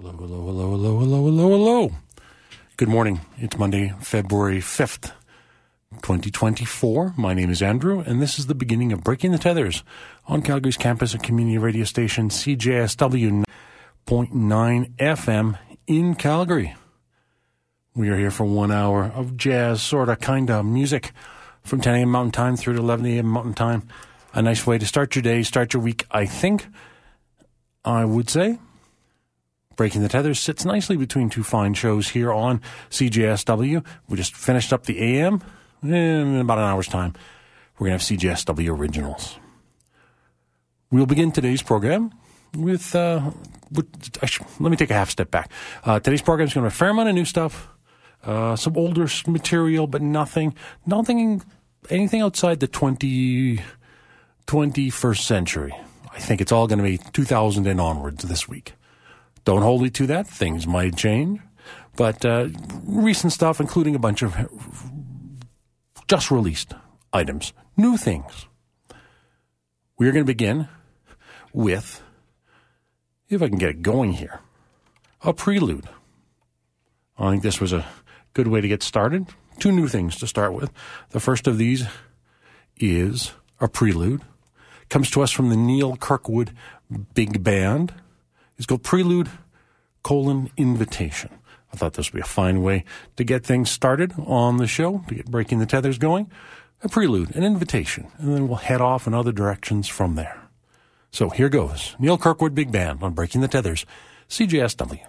Hello, hello, hello, hello, hello, hello, hello. Good morning. It's Monday, February 5th, 2024. My name is Andrew, and this is the beginning of Breaking the Tethers on Calgary's campus of community radio station CJSW 9.9 FM in Calgary. We are here for one hour of jazz, sort of, kind of music from 10 a.m. Mountain Time through to 11 a.m. Mountain Time. A nice way to start your day, start your week, I think. I would say. Breaking the Tethers sits nicely between two fine shows here on CJSW. We just finished up the AM in about an hour's time. We're going to have CJSW originals. We'll begin today's program with, uh, with let me take a half step back. Uh, today's program is going to have a fair amount of new stuff, uh, some older material, but nothing, nothing, anything outside the 20, 21st century. I think it's all going to be 2000 and onwards this week. Don't hold you to that. Things might change. But uh, recent stuff, including a bunch of just released items, new things. We're going to begin with, if I can get it going here, a prelude. I think this was a good way to get started. Two new things to start with. The first of these is a prelude. Comes to us from the Neal Kirkwood Big Band. It's called Prelude colon Invitation. I thought this would be a fine way to get things started on the show, to get breaking the tethers going. A prelude, an invitation, and then we'll head off in other directions from there. So here goes Neal Kirkwood Big Band on Breaking the Tethers, CJSW.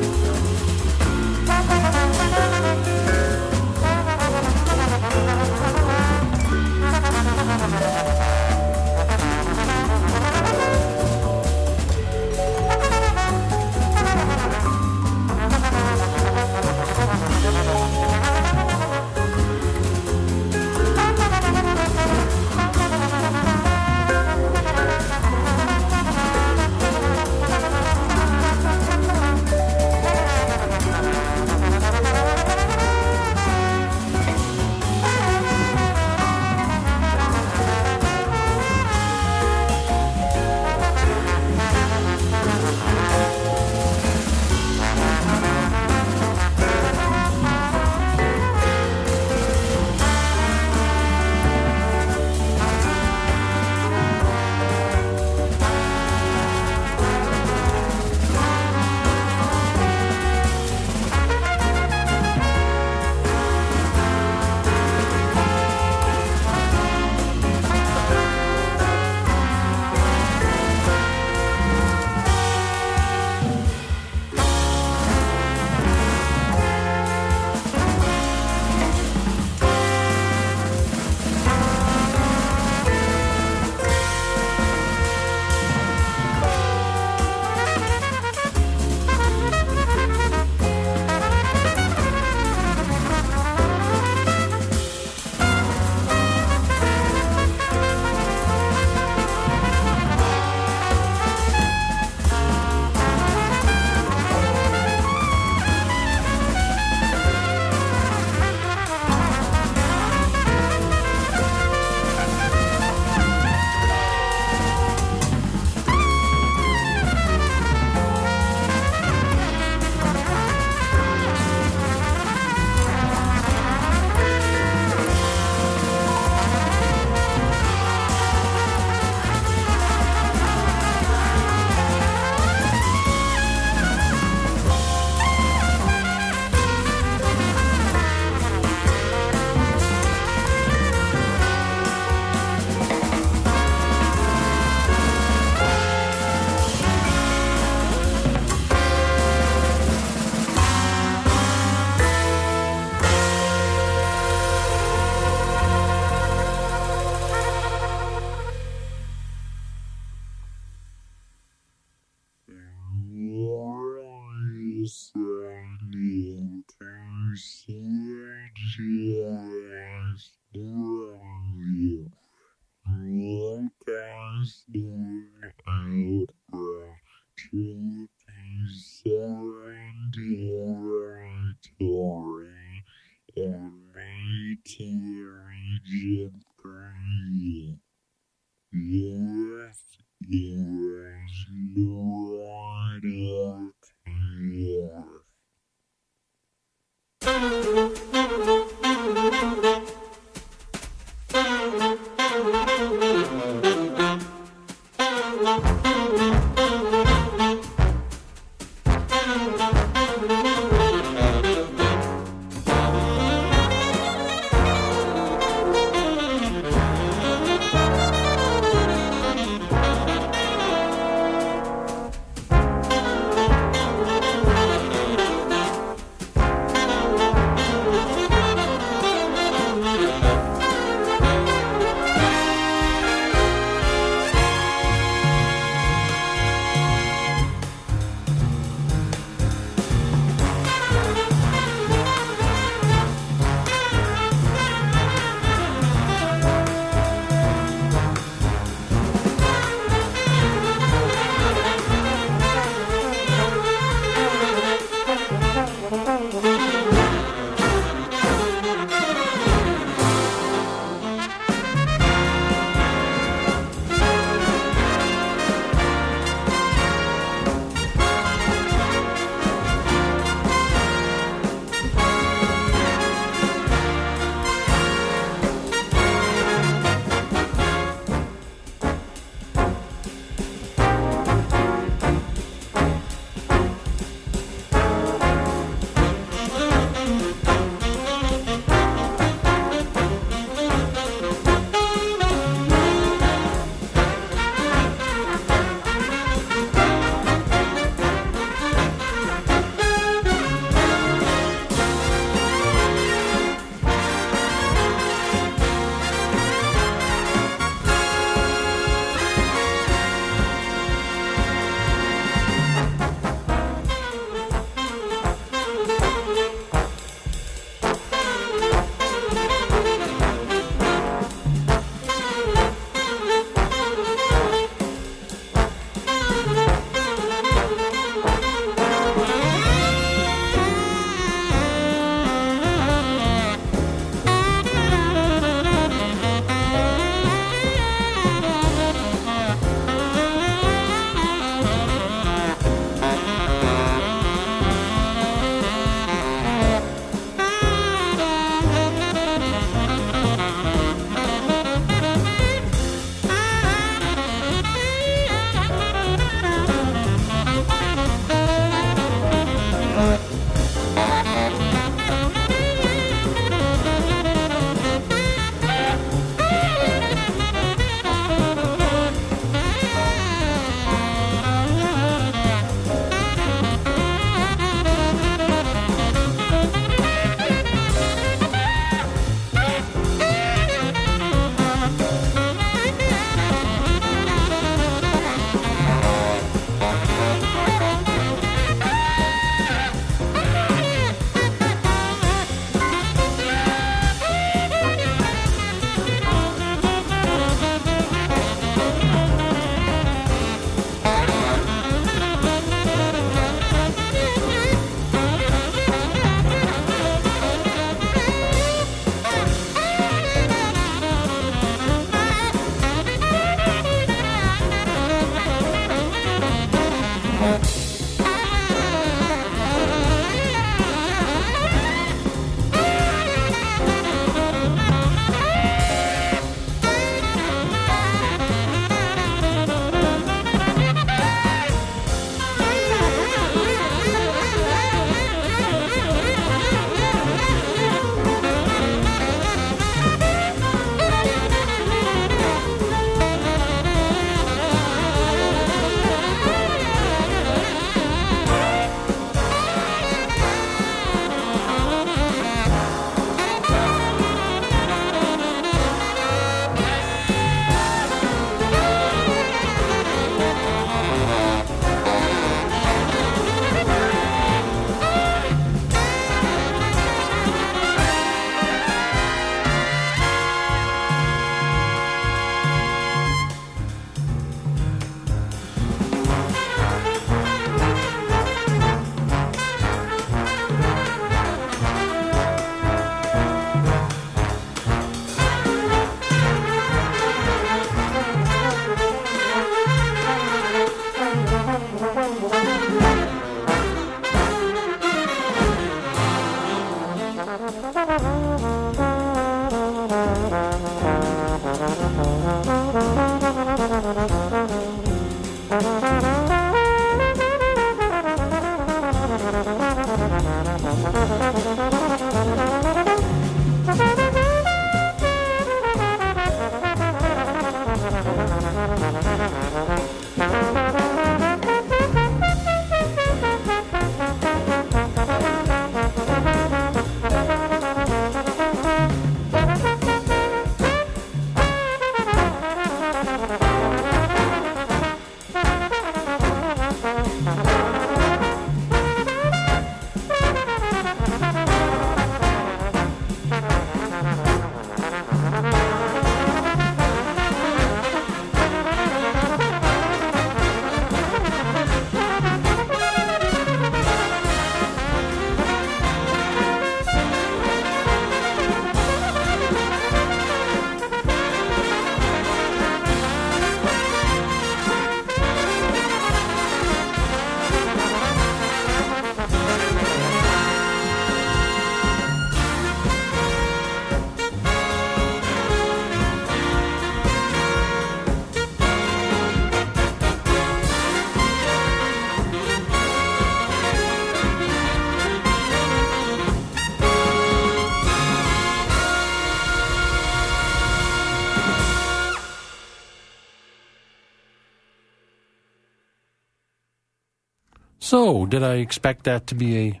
So, did I expect that to be a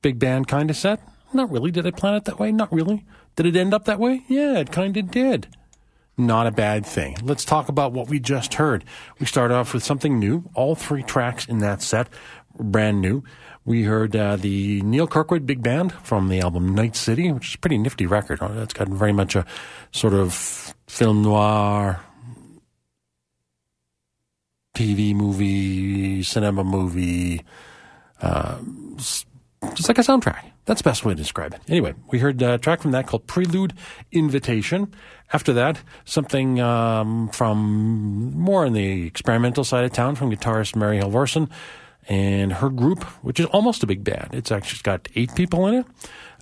big band kind of set? Not really. Did I plan it that way? Not really. Did it end up that way? Yeah, it kind of did. Not a bad thing. Let's talk about what we just heard. We start off with something new. All three tracks in that set brand new. We heard uh, the Neal Kirkwood Big Band from the album Night City, which is a pretty nifty record. It's got very much a sort of film noir TV movie, cinema movie, uh, just like a soundtrack. That's the best way to describe it. Anyway, we heard a track from that called Prelude Invitation. After that, something um, from more on the experimental side of town from guitarist Mary Halvorson and her group, which is almost a big band. It's actually got eight people in it.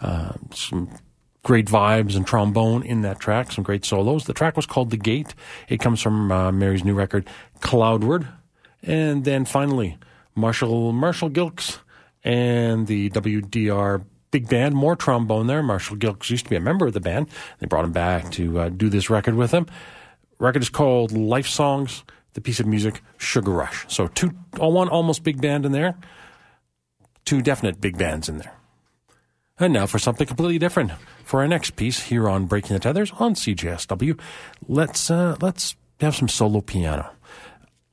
Uh, some great vibes and trombone in that track, some great solos. The track was called The Gate. It comes from uh, Mary's new record, Cloudward. And then finally, Marshall Marshall Gilkes and the WDR big band, more trombone there. Marshall Gilkes used to be a member of the band. They brought him back to uh, do this record with him. Record is called Life Songs. The piece of music, Sugar Rush. So two, one almost big band in there, two definite big bands in there. And now for something completely different. For our next piece here on Breaking the Tethers on CJSW, let's uh, let's have some solo piano.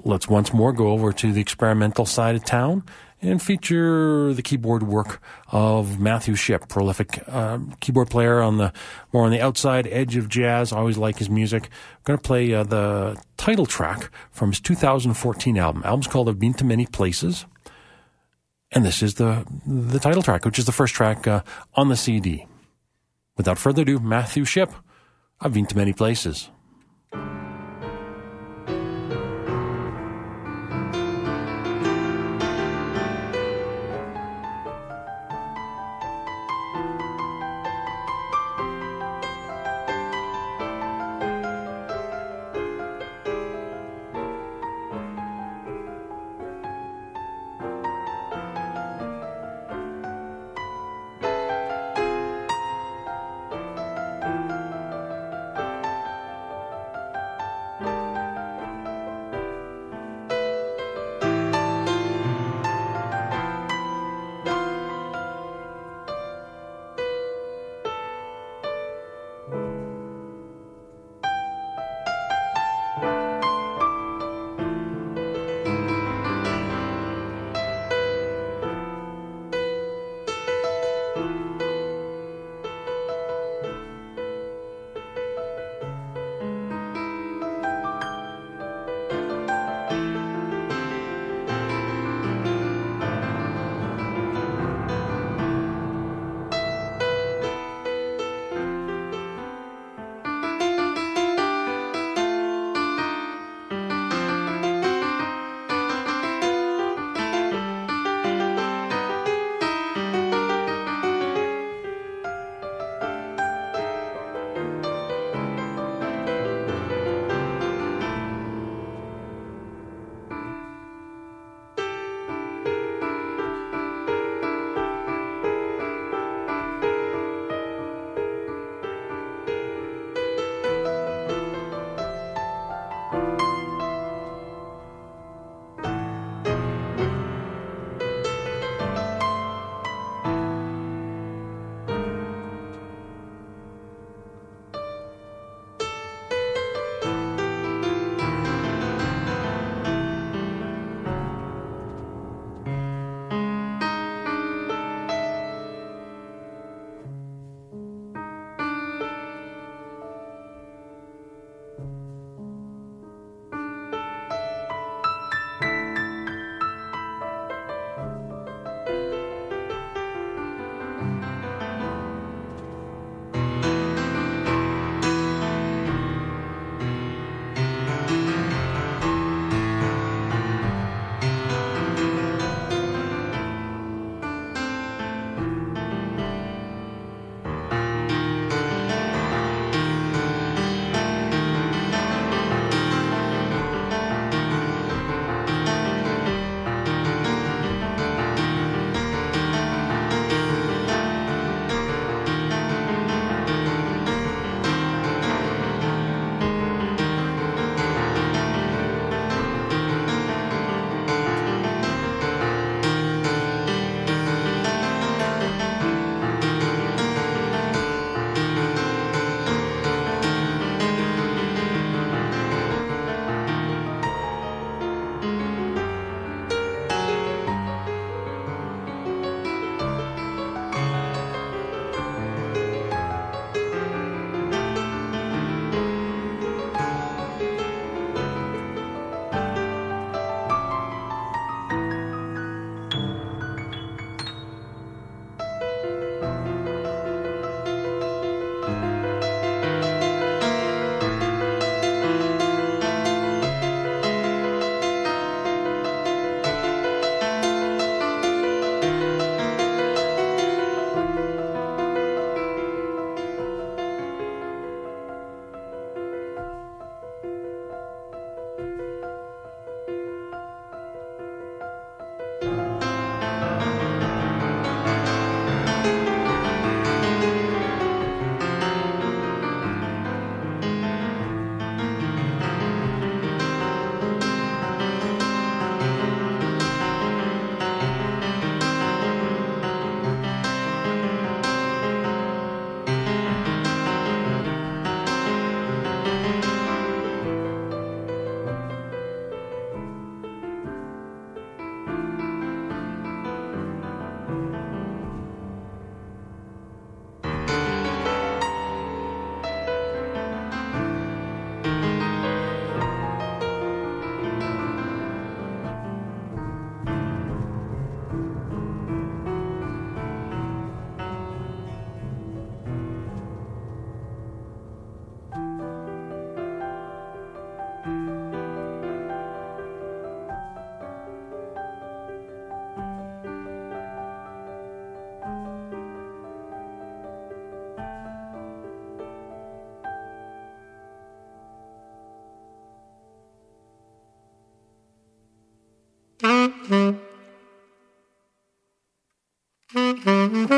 Let's once more go over to the experimental side of town and feature the keyboard work of Matthew Shipp, prolific uh, keyboard player on the more on the outside edge of jazz. Always like his music. I'm going to play uh, the title track from his 2014 album. The album's called "I've Been to Many Places." And this is the the title track, which is the first track uh, on the CD. Without further ado, Matthew Shipp. I've been to many places. Mm-hmm.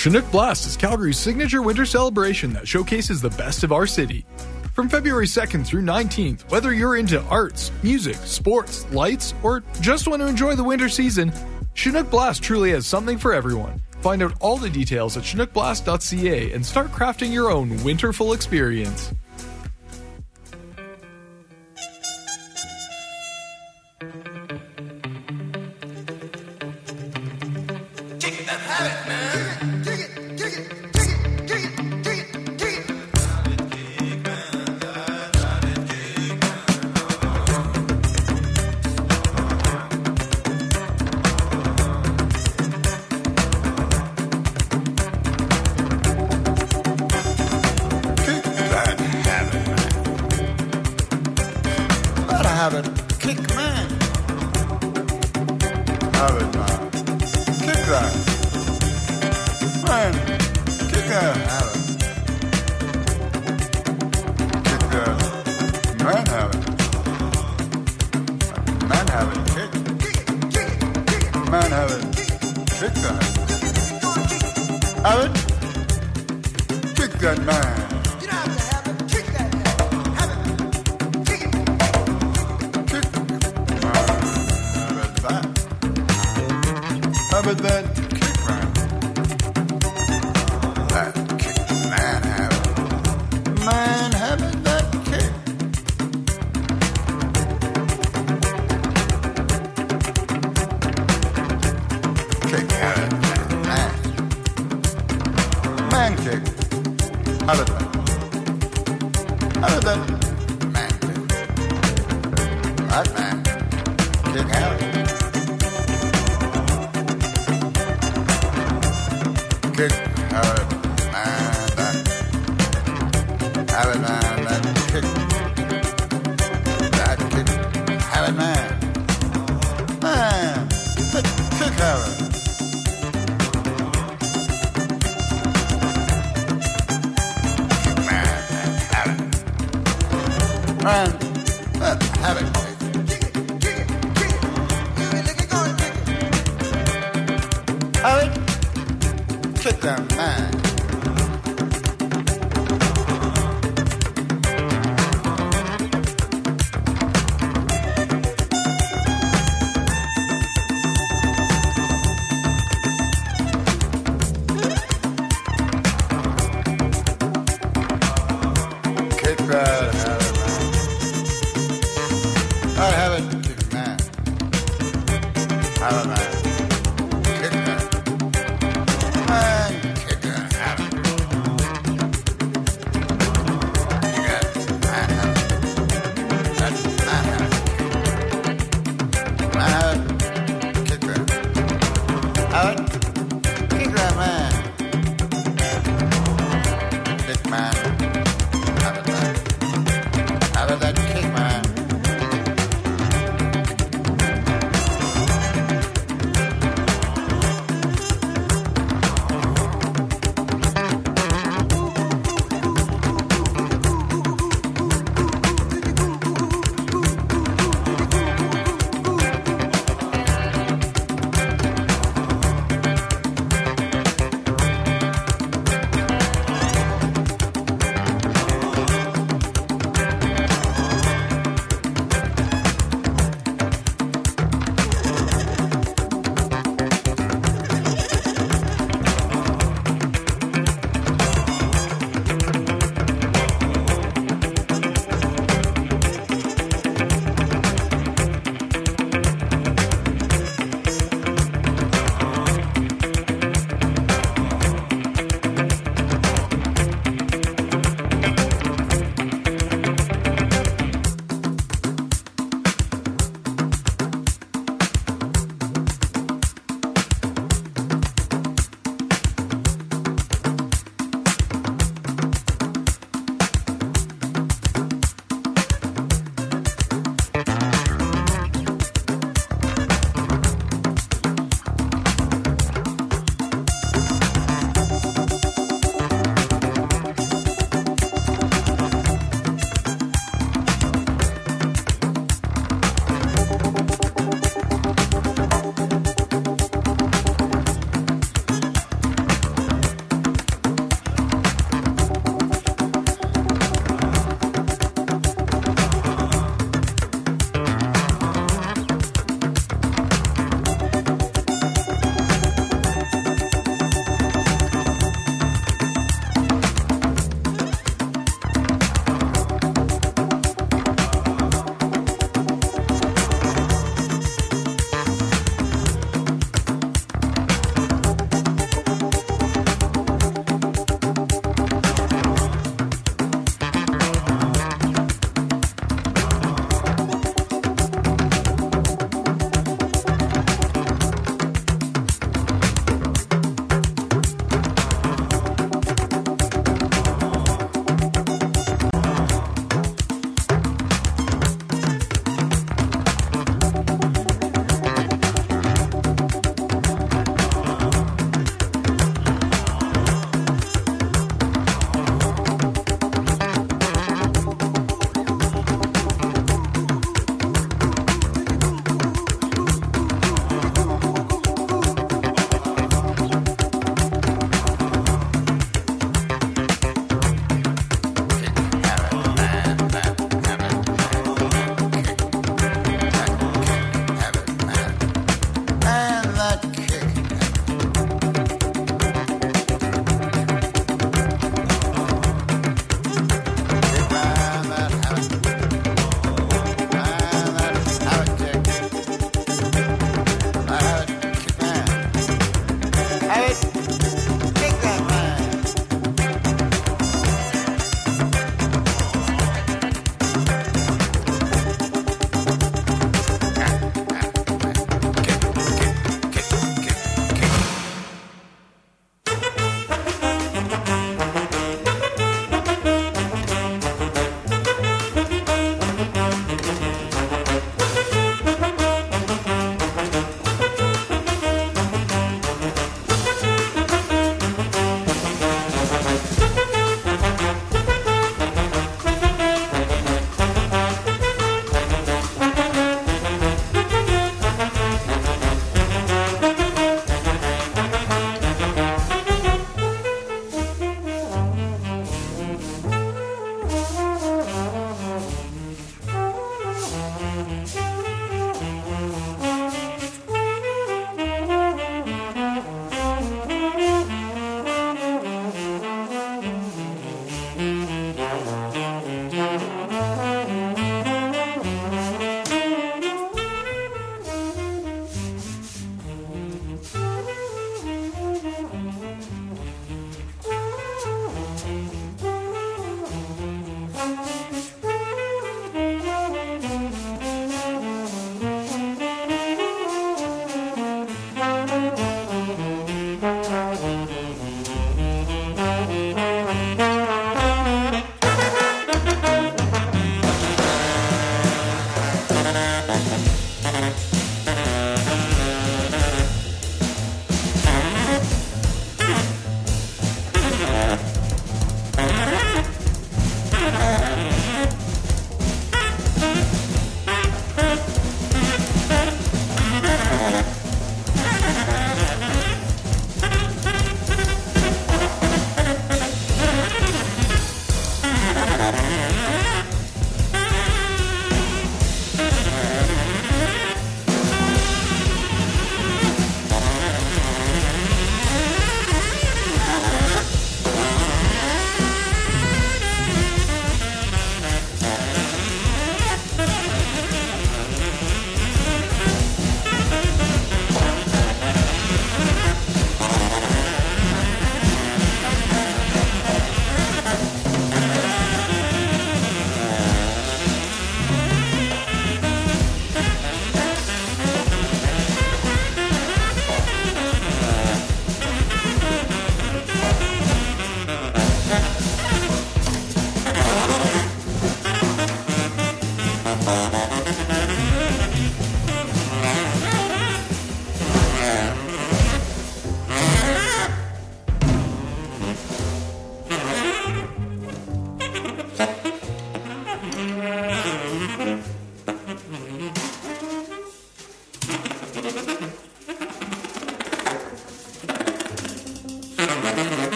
Chinook Blast is Calgary's signature winter celebration that showcases the best of our city. From February 2nd through 19th, whether you're into arts, music, sports, lights, or just want to enjoy the winter season, Chinook Blast truly has something for everyone. Find out all the details at chinookblast.ca and start crafting your own winterful experience. man cake. Other than, other than man cake. Right, man. Kick out.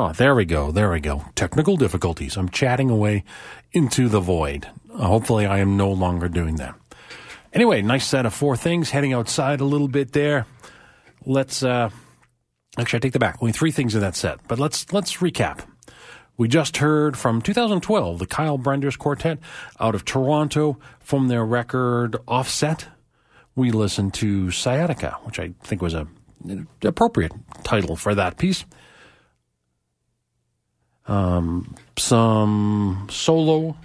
Oh, there we go. There we go. Technical difficulties. I'm chatting away into the void. Uh, hopefully, I am no longer doing that. Anyway, nice set of four things. Heading outside a little bit there. Let's. Uh, actually, I take the back. Only three things in that set, but let's let's recap. We just heard from 2012 the Kyle Brenders Quartet out of Toronto from their record Offset. We listened to Sciatica, which I think was a appropriate title for that piece. Um, some solo,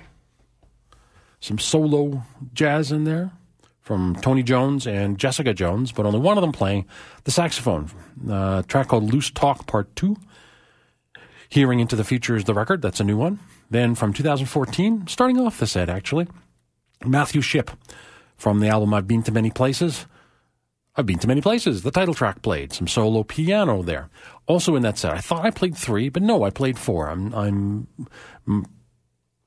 some solo jazz in there from Tony Jones and Jessica Jones, but only one of them playing the saxophone. Uh, a track called Loose Talk Part 2. Hearing into the Future is the record. That's a new one. Then from 2014, starting off the set actually, Matthew Shipp from the album I've Been to Many Places. I've been to many places. The title track played some solo piano there. Also in that set, I thought I played three, but no, I played four. I'm I'm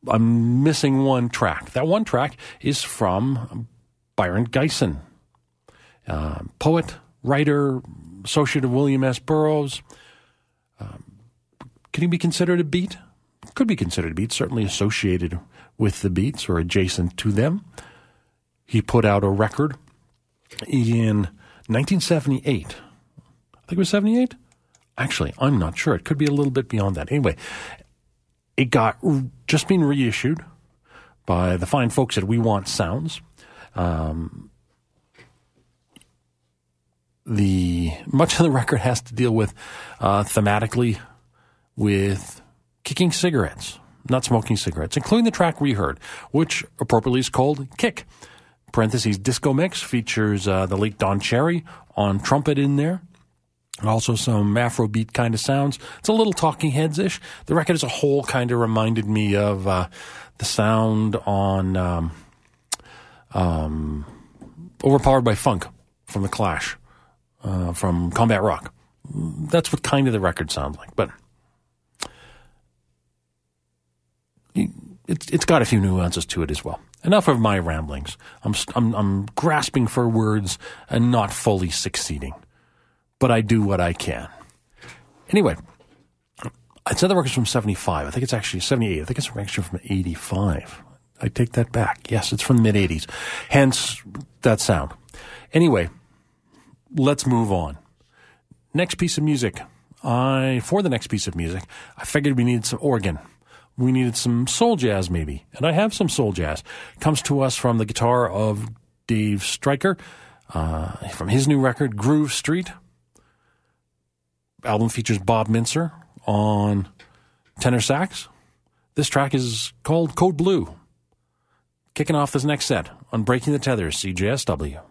I'm missing one track. That one track is from Brion Gysin, uh, poet, writer, associate of William S. Burroughs. Um, can he be considered a beat? Could be considered a beat, certainly associated with the beats or adjacent to them. He put out a record in 1978. I think it was 78. Actually, I'm not sure. It could be a little bit beyond that. Anyway, it got just been reissued by the fine folks at We Want Sounds. Um, the much of the record has to deal with uh, thematically with kicking cigarettes, not smoking cigarettes, including the track we heard, which appropriately is called Kick. Parentheses disco mix features uh, the late Don Cherry on trumpet in there. Also, some Afrobeat kind of sounds. It's a little Talking Heads ish. The record as a whole kind of reminded me of uh, the sound on um, um, Overpowered by Funk from The Clash, uh, from Combat Rock. That's what kind of the record sounds like. But it's, it's got a few nuances to it as well. Enough of my ramblings. I'm, I'm, I'm grasping for words and not fully succeeding but I do what I can. Anyway, the record's from 75. I think it's actually 78. I think it's actually from 85. I take that back. Yes, it's from the mid 80s. Hence that sound. Anyway, let's move on. Next piece of music. I for the next piece of music, I figured we needed some organ. We needed some soul jazz maybe. And I have some soul jazz. Comes to us from the guitar of Dave Stryker uh, from his new record Groove Street album features Bob Mintzer on tenor sax. This track is called Code Blue. Kicking off this next set on Breaking the Tethers, CJSW.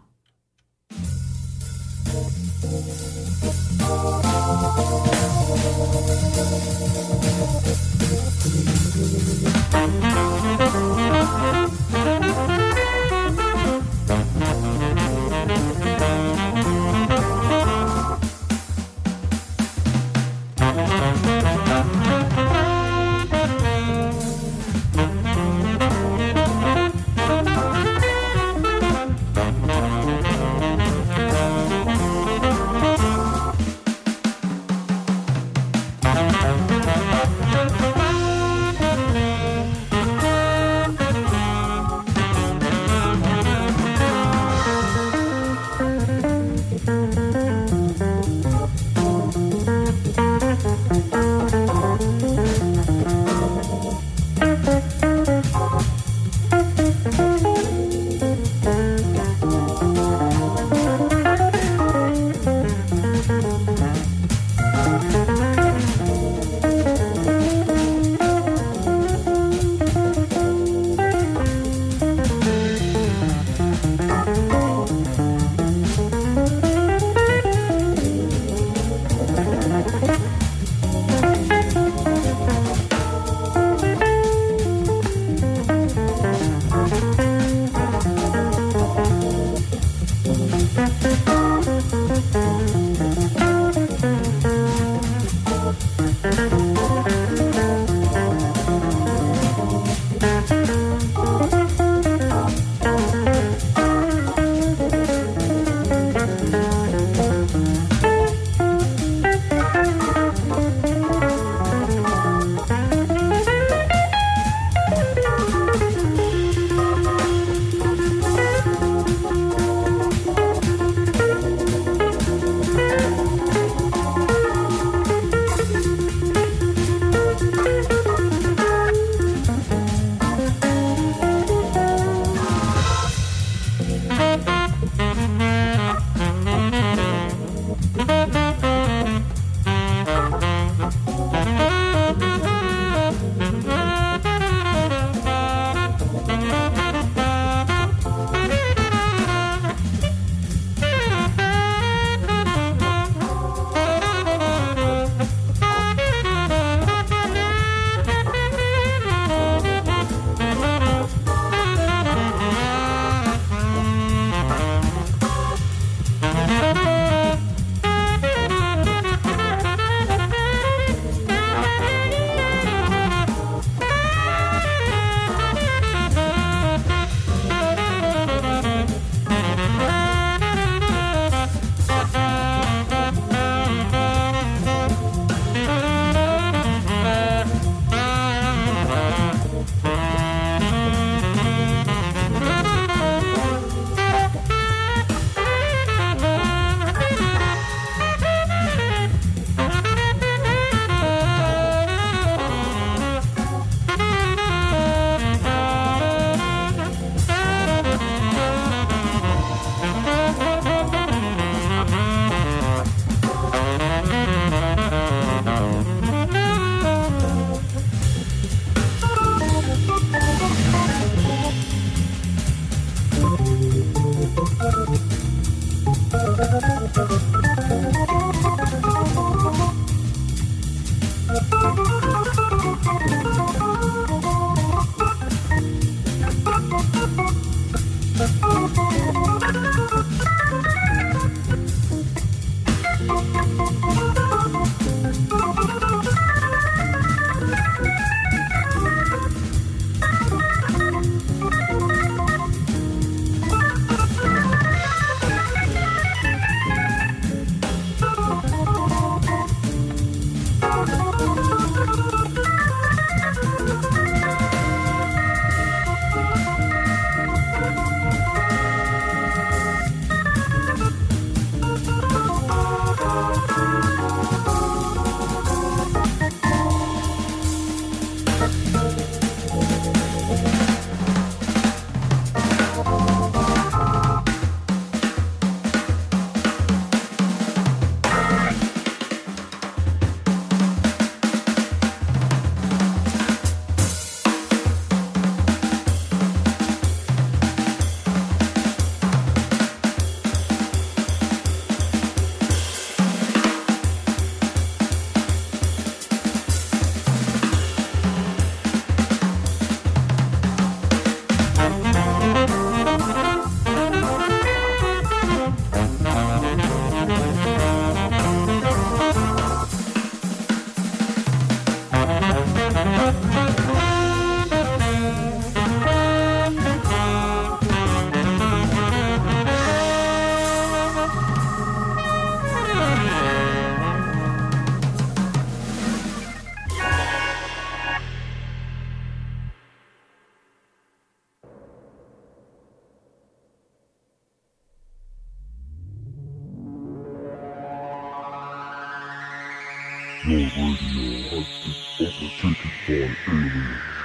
Your radio has been overtaken by aliens.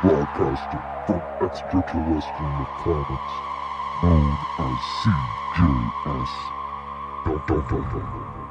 Broadcasting from extraterrestrial planets known as CJS. Dun, dun, dun,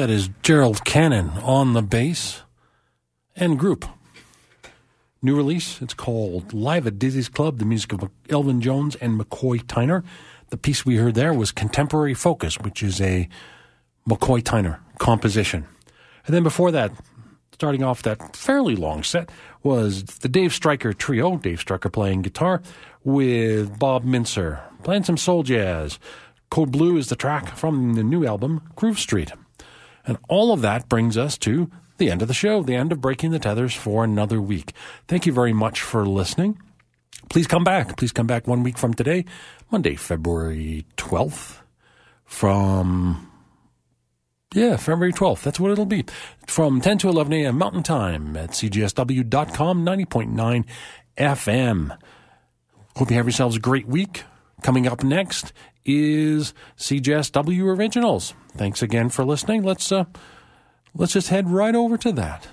That is Gerald Cannon on the bass and group. New release, it's called Live at Dizzy's Club, the music of Elvin Jones and McCoy Tyner. The piece we heard there was Contemporary Focus, which is a McCoy Tyner composition. And then before that, starting off that fairly long set, was the Dave Stryker Trio, Dave Stryker playing guitar, with Bob Mintzer playing some soul jazz. Code Blue is the track from the new album, Groove Street. And all of that brings us to the end of the show, the end of Breaking the Tethers for another week. Thank you very much for listening. Please come back. Please come back one week from today, Monday, February 12th, from, yeah, February 12th. That's what it'll be. From 10 to 11 a.m. Mountain Time at cjsw.com, 90.9 FM. Hope you have yourselves a great week. Coming up next is CJSW Originals. Thanks again for listening. Let's uh, let's just head right over to that.